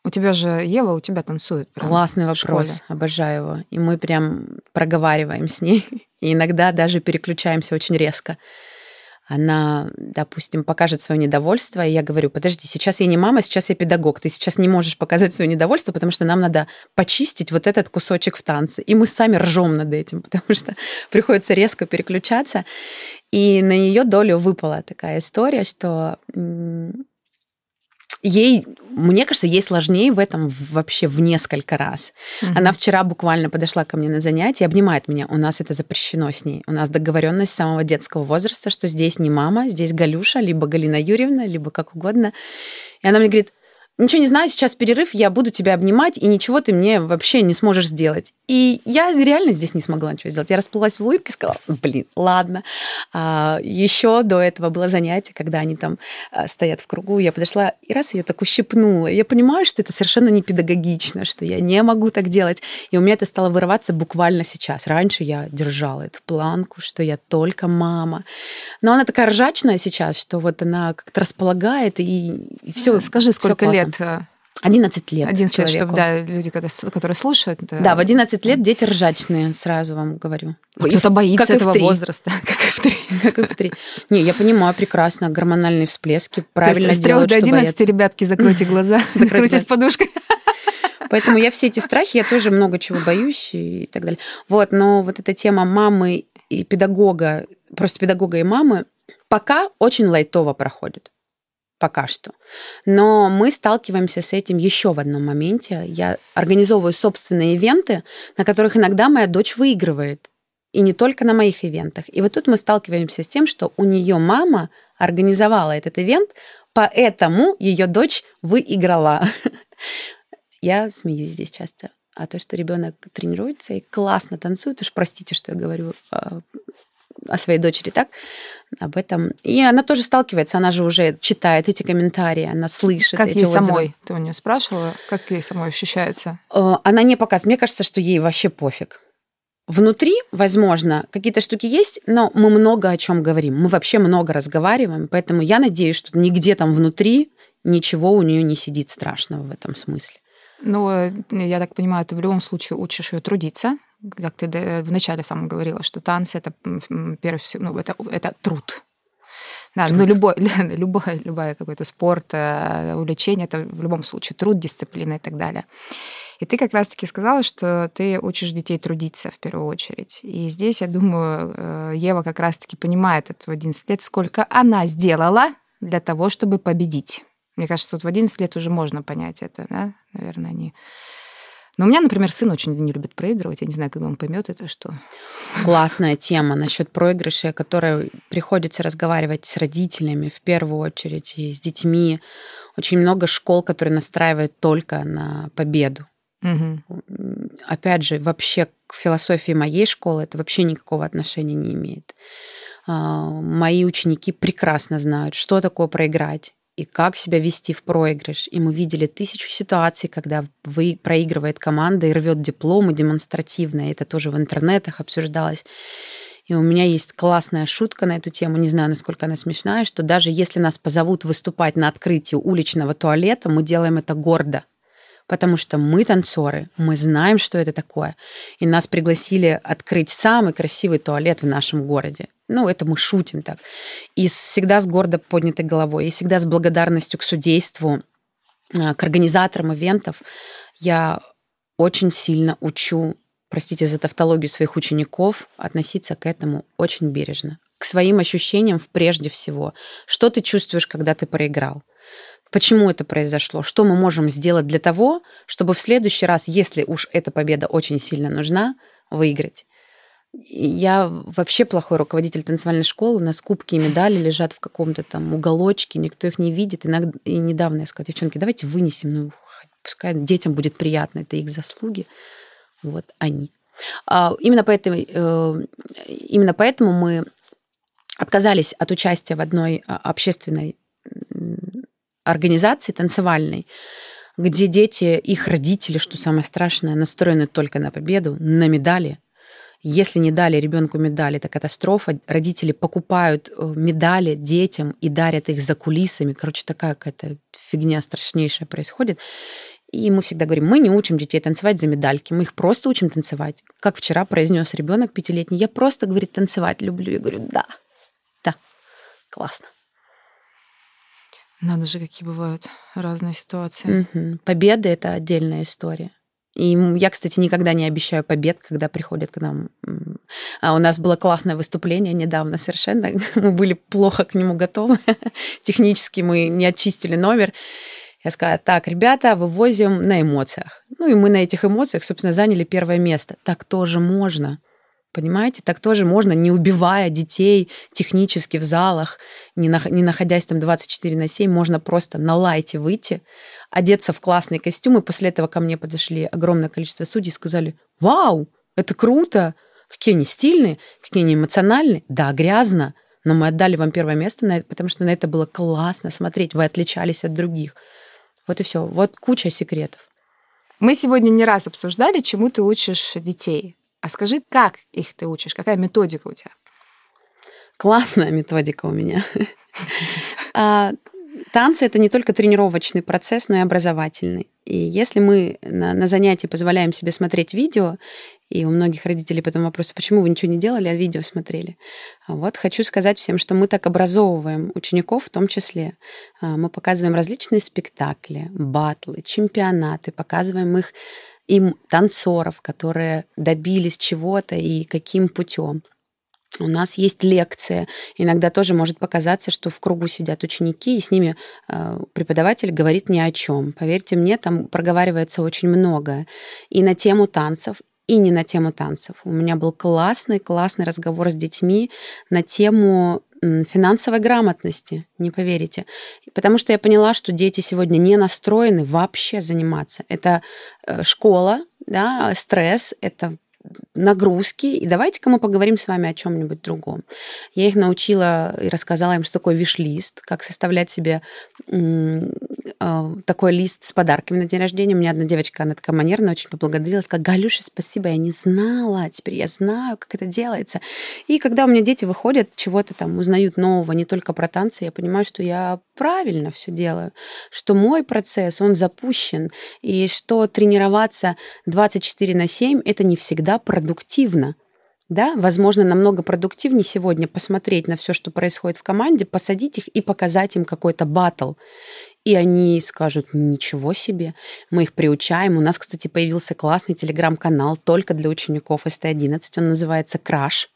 У тебя же Ева, у тебя танцует. Классный вопрос, обожаю его. И мы прям проговариваем с ней. И иногда даже переключаемся очень резко она, допустим, покажет свое недовольство, и я говорю, подожди, сейчас я не мама, сейчас я педагог, ты сейчас не можешь показать свое недовольство, потому что нам надо почистить вот этот кусочек в танце. И мы сами ржем над этим, потому что приходится резко переключаться. И на ее долю выпала такая история, что ей, мне кажется, ей сложнее в этом вообще в несколько раз. Угу. Она вчера буквально подошла ко мне на занятие, обнимает меня. У нас это запрещено с ней. У нас договоренность с самого детского возраста, что здесь не мама, здесь Галюша, либо Галина Юрьевна, либо как угодно. И она мне говорит, ничего не знаю, сейчас перерыв, я буду тебя обнимать, и ничего ты мне вообще не сможешь сделать. И я реально здесь не смогла ничего сделать. Я расплылась в улыбке и сказала, блин, ладно. А, еще до этого было занятие, когда они там а, стоят в кругу, я подошла и раз ее так ущипнула. Я понимаю, что это совершенно не педагогично, что я не могу так делать. И у меня это стало вырываться буквально сейчас. Раньше я держала эту планку, что я только мама. Но она такая ржачная сейчас, что вот она как-то располагает, и, и все. Скажи, сколько лет лет? 11 лет 11 лет, чтобы, да, люди, которые слушают. Да, да в 11 лет дети ржачные, сразу вам говорю. А кто-то боится как этого возраста, как и в 3. Как и в 3. Не, я понимаю прекрасно, гормональные всплески, правильно То делают, до 11, ребятки, закройте глаза, закройте с подушкой. Поэтому я все эти страхи, я тоже много чего боюсь и так далее. Вот, но вот эта тема мамы и педагога, просто педагога и мамы, пока очень лайтово проходит пока что. Но мы сталкиваемся с этим еще в одном моменте. Я организовываю собственные ивенты, на которых иногда моя дочь выигрывает. И не только на моих ивентах. И вот тут мы сталкиваемся с тем, что у нее мама организовала этот ивент, поэтому ее дочь выиграла. Я смеюсь здесь часто. А то, что ребенок тренируется и классно танцует, уж простите, что я говорю а, о своей дочери так, об этом. И она тоже сталкивается, она же уже читает эти комментарии, она слышит как эти ей отзывы. самой? Ты у нее спрашивала, как ей самой ощущается? Э, она не показывает. Мне кажется, что ей вообще пофиг. Внутри, возможно, какие-то штуки есть, но мы много о чем говорим. Мы вообще много разговариваем, поэтому я надеюсь, что нигде там внутри ничего у нее не сидит страшного в этом смысле. Ну, э, я так понимаю, ты в любом случае учишь ее трудиться, как ты вначале сам говорила, что танцы это первое всего, ну, это, это труд. Да, труд. но любой, любой, любой какой-то спорт, э, увлечение, это в любом случае труд, дисциплина и так далее. И ты как раз-таки сказала, что ты учишь детей трудиться в первую очередь. И здесь, я думаю, э, Ева как раз-таки понимает это в 11 лет, сколько она сделала для того, чтобы победить. Мне кажется, тут в 11 лет уже можно понять это, да? Наверное, они Но у меня, например, сын очень не любит проигрывать. Я не знаю, когда он поймет это, что... Классная тема насчет проигрыша, которой приходится разговаривать с родителями в первую очередь и с детьми. Очень много школ, которые настраивают только на победу. Угу. Опять же, вообще к философии моей школы это вообще никакого отношения не имеет. А, мои ученики прекрасно знают, что такое проиграть и как себя вести в проигрыш. И мы видели тысячу ситуаций, когда вы проигрывает команда и рвет дипломы демонстративно. Это тоже в интернетах обсуждалось. И у меня есть классная шутка на эту тему, не знаю, насколько она смешная, что даже если нас позовут выступать на открытии уличного туалета, мы делаем это гордо. Потому что мы танцоры, мы знаем, что это такое. И нас пригласили открыть самый красивый туалет в нашем городе. Ну, это мы шутим так. И всегда с гордо поднятой головой, и всегда с благодарностью к судейству, а, к организаторам ивентов. Я очень сильно учу, простите за тавтологию своих учеников, относиться к этому очень бережно. К своим ощущениям прежде всего. Что ты чувствуешь, когда ты проиграл? Почему это произошло? Что мы можем сделать для того, чтобы в следующий раз, если уж эта победа очень сильно нужна, выиграть? Я вообще плохой руководитель танцевальной школы. У нас кубки и медали лежат в каком-то там уголочке, никто их не видит. Иногда, и недавно я сказала, девчонки, давайте вынесем, ну, пускай детям будет приятно, это их заслуги. Вот они. А, именно, поэтому, э, именно поэтому мы отказались от участия в одной а, общественной организации танцевальной, где дети, их родители, что самое страшное, настроены только на победу, на медали – если не дали ребенку медали, это катастрофа. Родители покупают э, медали детям и дарят их за кулисами. Короче, такая какая-то фигня страшнейшая происходит. И мы всегда говорим, мы не учим детей танцевать за медальки, мы их просто учим танцевать. Как вчера произнес ребенок пятилетний, я просто, говорит, танцевать люблю. Я говорю, да, да, классно. Надо же, какие бывают разные ситуации. Угу. Победа это отдельная история. И я, кстати, никогда не обещаю побед, когда приходят к нам. А у нас было классное выступление недавно совершенно. Мы были плохо к нему готовы. Технически мы не очистили номер. Я сказала, так, ребята, вывозим на эмоциях. Ну и мы на этих эмоциях, собственно, заняли первое место. Так тоже можно. Понимаете, так тоже можно, не убивая детей технически в залах, не, на, не находясь там 24 на 7, можно просто на лайте выйти, одеться в классный костюм, и после этого ко мне подошли огромное количество судей и сказали, вау, это круто, какие они стильные, какие они эмоциональные, да, грязно, но мы отдали вам первое место, на это, потому что на это было классно смотреть, вы отличались от других. Вот и все, вот куча секретов. Мы сегодня не раз обсуждали, чему ты учишь детей. А скажи, как их ты учишь? Какая методика у тебя? Классная методика у меня. А, танцы это не только тренировочный процесс, но и образовательный. И если мы на, на занятии позволяем себе смотреть видео, и у многих родителей потом вопрос, почему вы ничего не делали, а видео смотрели. Вот хочу сказать всем, что мы так образовываем учеников в том числе. А, мы показываем различные спектакли, батлы, чемпионаты, показываем их им танцоров, которые добились чего-то и каким путем. У нас есть лекция. Иногда тоже может показаться, что в кругу сидят ученики, и с ними э, преподаватель говорит ни о чем. Поверьте мне, там проговаривается очень много. И на тему танцев, и не на тему танцев. У меня был классный, классный разговор с детьми на тему финансовой грамотности, не поверите. Потому что я поняла, что дети сегодня не настроены вообще заниматься. Это э, школа, да, стресс, это нагрузки, и давайте-ка мы поговорим с вами о чем-нибудь другом. Я их научила и рассказала им, что такое виш-лист, как составлять себе а, такой лист с подарками на день рождения. У меня одна девочка, она такая манерная, очень поблагодарила, сказала, Галюша, спасибо, я не знала, теперь я знаю, как это делается. И когда у меня дети выходят, чего-то там узнают нового, не только про танцы, я понимаю, что я правильно все делаю, что мой процесс, он запущен, и что тренироваться 24 на 7 это не всегда продуктивно. Да, возможно, намного продуктивнее сегодня посмотреть на все, что происходит в команде, посадить их и показать им какой-то батл. И они скажут, ничего себе, мы их приучаем. У нас, кстати, появился классный телеграм-канал только для учеников СТ-11, он называется «Краш».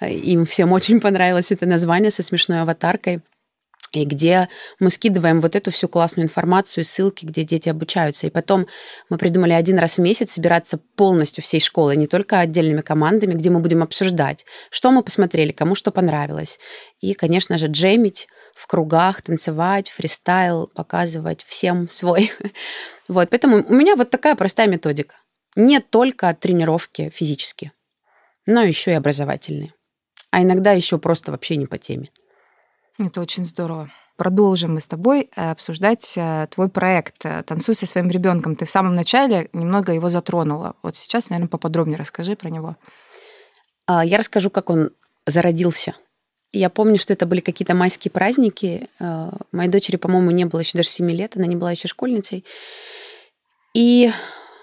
Им всем очень понравилось это название со смешной аватаркой. И где мы скидываем вот эту всю классную информацию, ссылки, где дети обучаются. И потом мы придумали один раз в месяц собираться полностью всей школы, не только отдельными командами, где мы будем обсуждать, что мы посмотрели, кому что понравилось. И, конечно же, джемить в кругах, танцевать, фристайл, показывать всем свой. Вот, поэтому у меня вот такая простая методика. Не только тренировки физические, но еще и образовательные. А иногда еще просто вообще не по теме. Это очень здорово. Продолжим мы с тобой э, обсуждать э, твой проект э, «Танцуй со своим ребенком». Ты в самом начале немного его затронула. Вот сейчас, наверное, поподробнее расскажи про него. А, я расскажу, как он зародился. Я помню, что это были какие-то майские праздники. Моей дочери, по-моему, не было еще даже 7 лет, она не была еще школьницей. И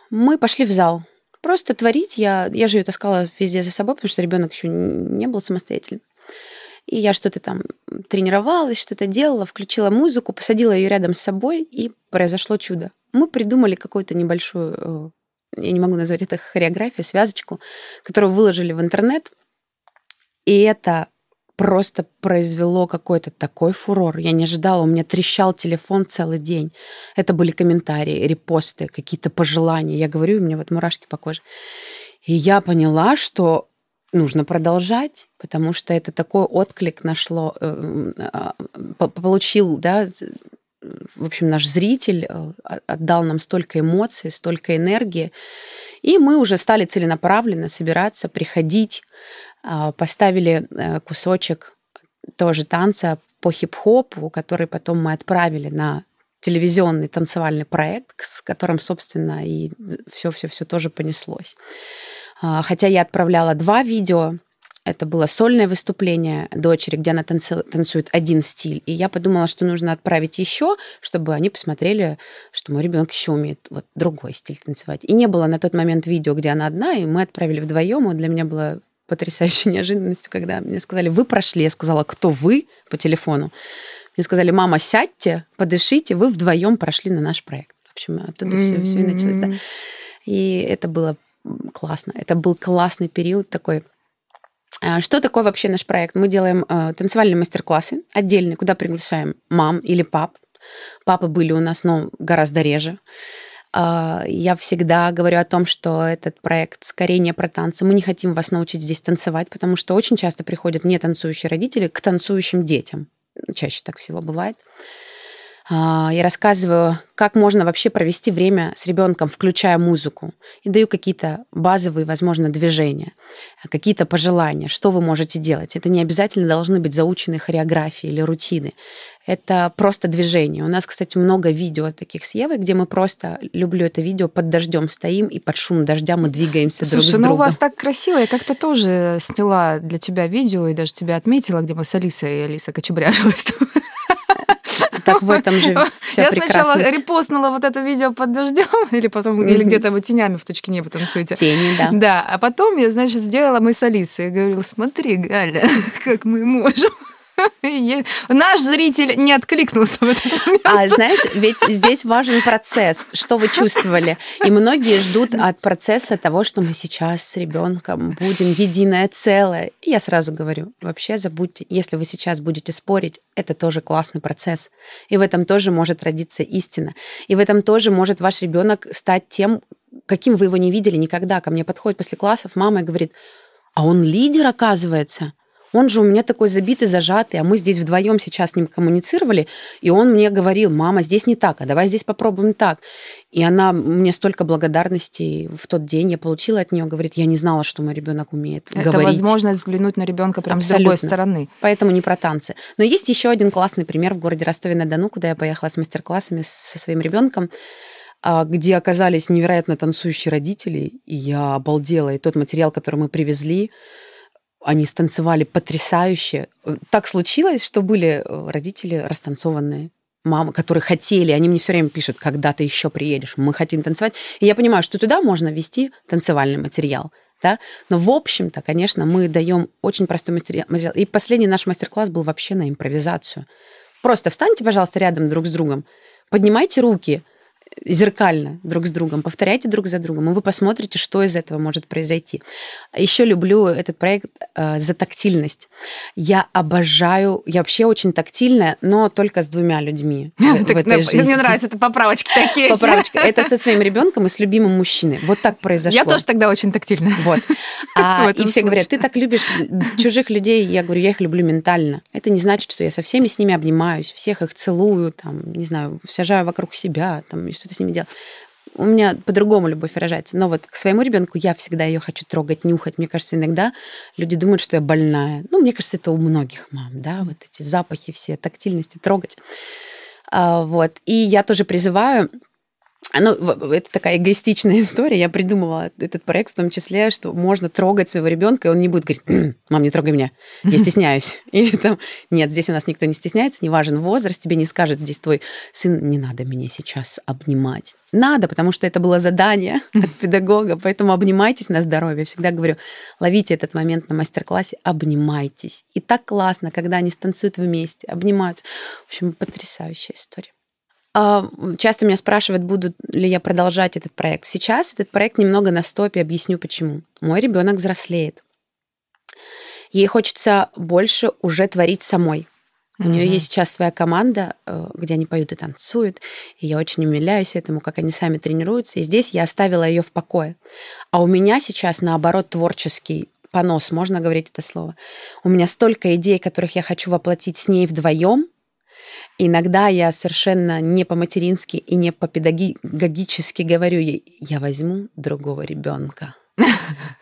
мы пошли в зал. Просто творить. Я, я же ее таскала везде за собой, потому что ребенок еще не был самостоятельным. И я что-то там тренировалась, что-то делала, включила музыку, посадила ее рядом с собой, и произошло чудо. Мы придумали какую-то небольшую, э, я не могу назвать это хореографию, связочку, которую выложили в интернет. И это просто произвело какой-то такой фурор. Я не ожидала, у меня трещал телефон целый день. Это были комментарии, репосты, какие-то пожелания. Я говорю, у меня вот мурашки по коже. И я поняла, что нужно продолжать, потому что это такой отклик нашло, э, а, получил, да, в общем, наш зритель э, отдал нам столько эмоций, столько энергии, и мы уже стали целенаправленно собираться, приходить, поставили э, кусочек тоже танца по хип-хопу, который потом мы отправили на телевизионный танцевальный проект, с которым, собственно, и все-все-все тоже понеслось. А, хотя я отправляла два видео, это было сольное выступление дочери, где она танцует один стиль. И я подумала, что нужно отправить еще, чтобы они посмотрели, что мой ребенок еще умеет вот другой стиль танцевать. И не было на тот момент видео, где она одна, и мы отправили вдвоем. И для меня было потрясающей неожиданностью, когда мне сказали, вы прошли. Я сказала, кто вы по телефону. Мне сказали, мама, сядьте, подышите, вы вдвоем прошли на наш проект. В общем, оттуда mm-hmm. все, все и началось. Да. И это было классно. Это был классный период такой. А, что такое вообще наш проект? Мы делаем э, танцевальные мастер-классы отдельные, куда приглашаем мам или пап. Папы были у нас, но гораздо реже. А, я всегда говорю о том, что этот проект скорее не про танцы. Мы не хотим вас научить здесь танцевать, потому что очень часто приходят не танцующие родители к танцующим детям. Чаще так всего бывает. А, я рассказываю, как можно вообще провести время с ребенком, включая музыку. И даю какие-то базовые, возможно, движения, какие-то пожелания, что вы можете делать. Это не обязательно должны быть заученные хореографии или рутины. Это просто движение. У нас, кстати, много видео таких с Евой, где мы просто, люблю это видео, под дождем стоим и под шум дождя мы двигаемся Слушай, друг с другом. ну у вас так красиво. Я как-то тоже сняла для тебя видео и даже тебя отметила, где мы с Алисой, и Алиса кочебряжилась так в этом же вся Я сначала репостнула вот это видео под дождем, или потом, или где-то вы тенями в точке неба танцуете. Тени, да. Да, а потом я, значит, сделала мы с Алисой. Я говорила, смотри, Галя, как мы можем. Наш зритель не откликнулся в этот момент. А знаешь, ведь здесь важен процесс, что вы чувствовали. И многие ждут от процесса того, что мы сейчас с ребенком будем единое целое. И я сразу говорю, вообще забудьте, если вы сейчас будете спорить, это тоже классный процесс. И в этом тоже может родиться истина. И в этом тоже может ваш ребенок стать тем, каким вы его не видели никогда. Ко мне подходит после классов мама и говорит, а он лидер, оказывается. Он же у меня такой забитый, зажатый, а мы здесь вдвоем сейчас с ним коммуницировали, и он мне говорил, мама, здесь не так, а давай здесь попробуем так. И она мне столько благодарностей в тот день я получила от нее, говорит, я не знала, что мой ребенок умеет Это говорить. возможность взглянуть на ребенка прям Абсолютно. с другой стороны. Поэтому не про танцы. Но есть еще один классный пример в городе Ростове-на-Дону, куда я поехала с мастер-классами со своим ребенком а, где оказались невероятно танцующие родители, и я обалдела. И тот материал, который мы привезли, они станцевали потрясающе. Так случилось, что были э, родители растанцованные мамы, которые хотели, они мне все время пишут, когда ты еще приедешь, мы хотим танцевать. И я понимаю, что туда можно вести танцевальный материал. Да? Но в общем-то, конечно, мы даем очень простой материал. И последний наш мастер-класс был вообще на импровизацию. Просто встаньте, пожалуйста, рядом друг с другом, поднимайте руки, зеркально друг с другом, повторяйте друг за другом, и вы посмотрите, что из этого может произойти. Еще люблю этот проект э, за тактильность. Я обожаю, я вообще очень тактильная, но только с двумя людьми. Мне нравится, это поправочки такие. Поправочки. Это со своим ребенком и с любимым мужчиной. Вот так произошло. Я тоже тогда очень тактильная. Вот. А, и все говорят, ты так любишь чужих людей. Я говорю, я их люблю ментально. Это не значит, что я со всеми с ними обнимаюсь, всех их целую, там, не знаю, сажаю вокруг себя, там, что-то с ними делать. У меня по-другому любовь выражается. Но вот к своему ребенку я всегда ее хочу трогать, нюхать. Мне кажется, иногда люди думают, что я больная. Ну, мне кажется, это у многих мам, да, вот эти запахи все, тактильности, трогать. А, вот. И я тоже призываю ну, это такая эгоистичная история. Я придумывала этот проект в том числе, что можно трогать своего ребенка, и он не будет говорить, мам, не трогай меня, я стесняюсь. Или там, нет, здесь у нас никто не стесняется, не важен возраст, тебе не скажет здесь твой сын, не надо меня сейчас обнимать. Надо, потому что это было задание от педагога, поэтому обнимайтесь на здоровье. Всегда говорю, ловите этот момент на мастер-классе, обнимайтесь. И так классно, когда они станцуют вместе, обнимаются. В общем, потрясающая история. А, часто меня спрашивают, буду ли я продолжать этот проект. Сейчас этот проект немного на стопе, объясню почему. Мой ребенок взрослеет. Ей хочется больше уже творить самой. У mm-hmm. нее есть сейчас своя команда, э, где они поют и танцуют, и я очень умиляюсь этому, как они сами тренируются. И здесь я оставила ее в покое. А у меня сейчас, наоборот, творческий понос, можно говорить это слово. У меня столько идей, которых я хочу воплотить с ней вдвоем, Иногда я совершенно не по-матерински и не по-педагогически говорю ей, я возьму другого ребенка,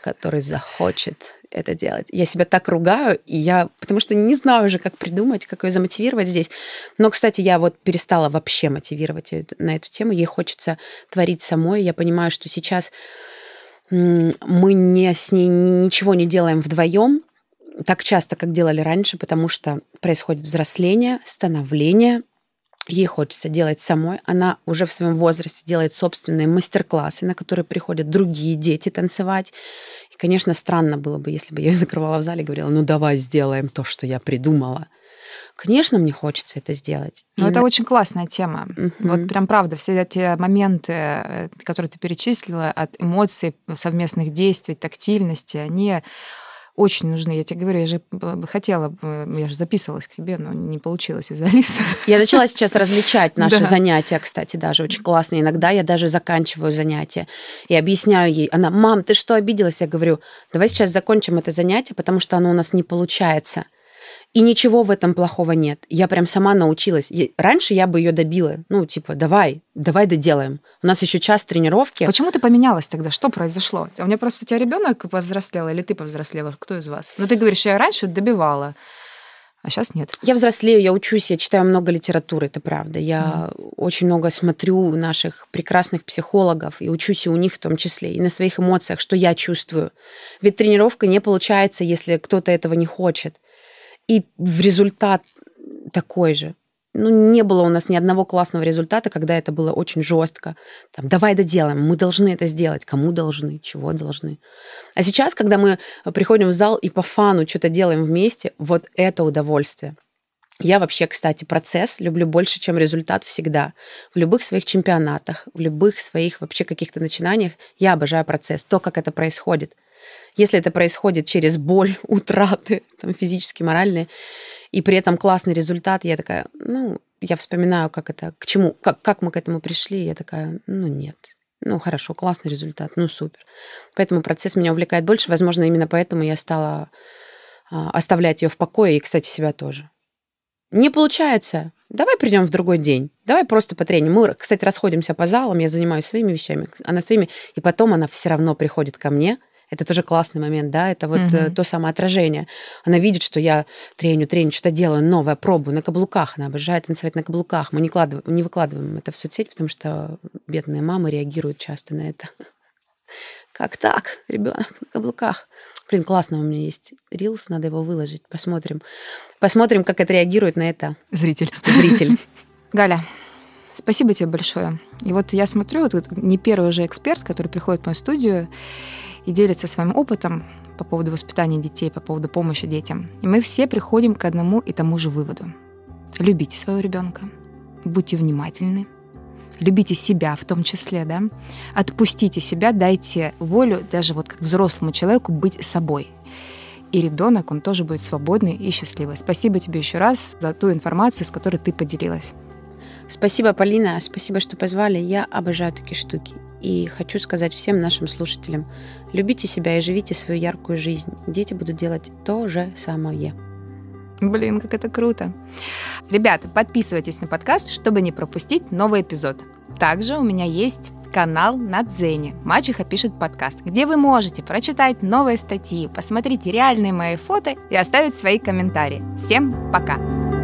который захочет это делать. Я себя так ругаю, и я, потому что не знаю уже, как придумать, как ее замотивировать здесь. Но, кстати, я вот перестала вообще мотивировать на эту тему. Ей хочется творить самой. Я понимаю, что сейчас мы не с ней ничего не делаем вдвоем, так часто, как делали раньше, потому что происходит взросление, становление, ей хочется делать самой. Она уже в своем возрасте делает собственные мастер-классы, на которые приходят другие дети танцевать. И, конечно, странно было бы, если бы я ее закрывала в зале и говорила, ну давай сделаем то, что я придумала. Конечно, мне хочется это сделать. Но и... это очень классная тема. Uh-huh. Вот прям правда, все эти моменты, э, которые ты перечислила, от эмоций, совместных действий, тактильности, они очень нужны. Я тебе говорю, я же хотела, я же записывалась к тебе, но не получилось из-за Алисы. Я начала сейчас различать наши да. занятия, кстати, даже очень классно. Иногда я даже заканчиваю занятия и объясняю ей. Она, мам, ты что обиделась? Я говорю, давай сейчас закончим это занятие, потому что оно у нас не получается. И ничего в этом плохого нет. Я прям сама научилась. Раньше я бы ее добила. Ну, типа, давай, давай доделаем. У нас еще час тренировки. Почему ты поменялась тогда? Что произошло? У меня просто у тебя ребенок повзрослел или ты повзрослела? Кто из вас? Ну, ты говоришь, я раньше добивала. А сейчас нет. Я взрослею, я учусь, я читаю много литературы, это правда. Я mm. очень много смотрю наших прекрасных психологов и учусь и у них в том числе, и на своих эмоциях, что я чувствую. Ведь тренировка не получается, если кто-то этого не хочет. И в результат такой же. Ну, не было у нас ни одного классного результата, когда это было очень жестко. Там, давай доделаем, мы должны это сделать. Кому должны, чего должны. А сейчас, когда мы приходим в зал и по фану что-то делаем вместе, вот это удовольствие. Я вообще, кстати, процесс люблю больше, чем результат всегда. В любых своих чемпионатах, в любых своих вообще каких-то начинаниях я обожаю процесс, то, как это происходит. Если это происходит через боль, утраты, там, физические, моральные, и при этом классный результат, я такая, ну, я вспоминаю, как это, к чему, как, как мы к этому пришли, я такая, ну, нет. Ну, хорошо, классный результат, ну, супер. Поэтому процесс меня увлекает больше. Возможно, именно поэтому я стала а, оставлять ее в покое, и, кстати, себя тоже. Не получается. Давай придем в другой день. Давай просто потреним. Мы, кстати, расходимся по залам, я занимаюсь своими вещами, она своими, и потом она все равно приходит ко мне, это тоже классный момент, да, это вот угу. то самое отражение. Она видит, что я треню, треню, что-то делаю новое, пробую на каблуках. Она обожает танцевать на каблуках. Мы не, кладываем, не выкладываем это в соцсеть, потому что бедные мамы реагируют часто на это. Как так? Ребенок на каблуках. Блин, классно у меня есть рилс, надо его выложить. Посмотрим. Посмотрим, как это реагирует на это. Зритель. Зритель. Галя, спасибо тебе большое. И вот я смотрю, вот не первый уже эксперт, который приходит в мою студию, и делится своим опытом по поводу воспитания детей, по поводу помощи детям. И мы все приходим к одному и тому же выводу. Любите своего ребенка, будьте внимательны, любите себя в том числе, да, отпустите себя, дайте волю даже вот как взрослому человеку быть собой. И ребенок, он тоже будет свободный и счастливый. Спасибо тебе еще раз за ту информацию, с которой ты поделилась. Спасибо, Полина, спасибо, что позвали. Я обожаю такие штуки. И хочу сказать всем нашим слушателям, любите себя и живите свою яркую жизнь. Дети будут делать то же самое. Блин, как это круто. Ребята, подписывайтесь на подкаст, чтобы не пропустить новый эпизод. Также у меня есть канал на Дзене «Мачеха пишет подкаст», где вы можете прочитать новые статьи, посмотреть реальные мои фото и оставить свои комментарии. Всем пока!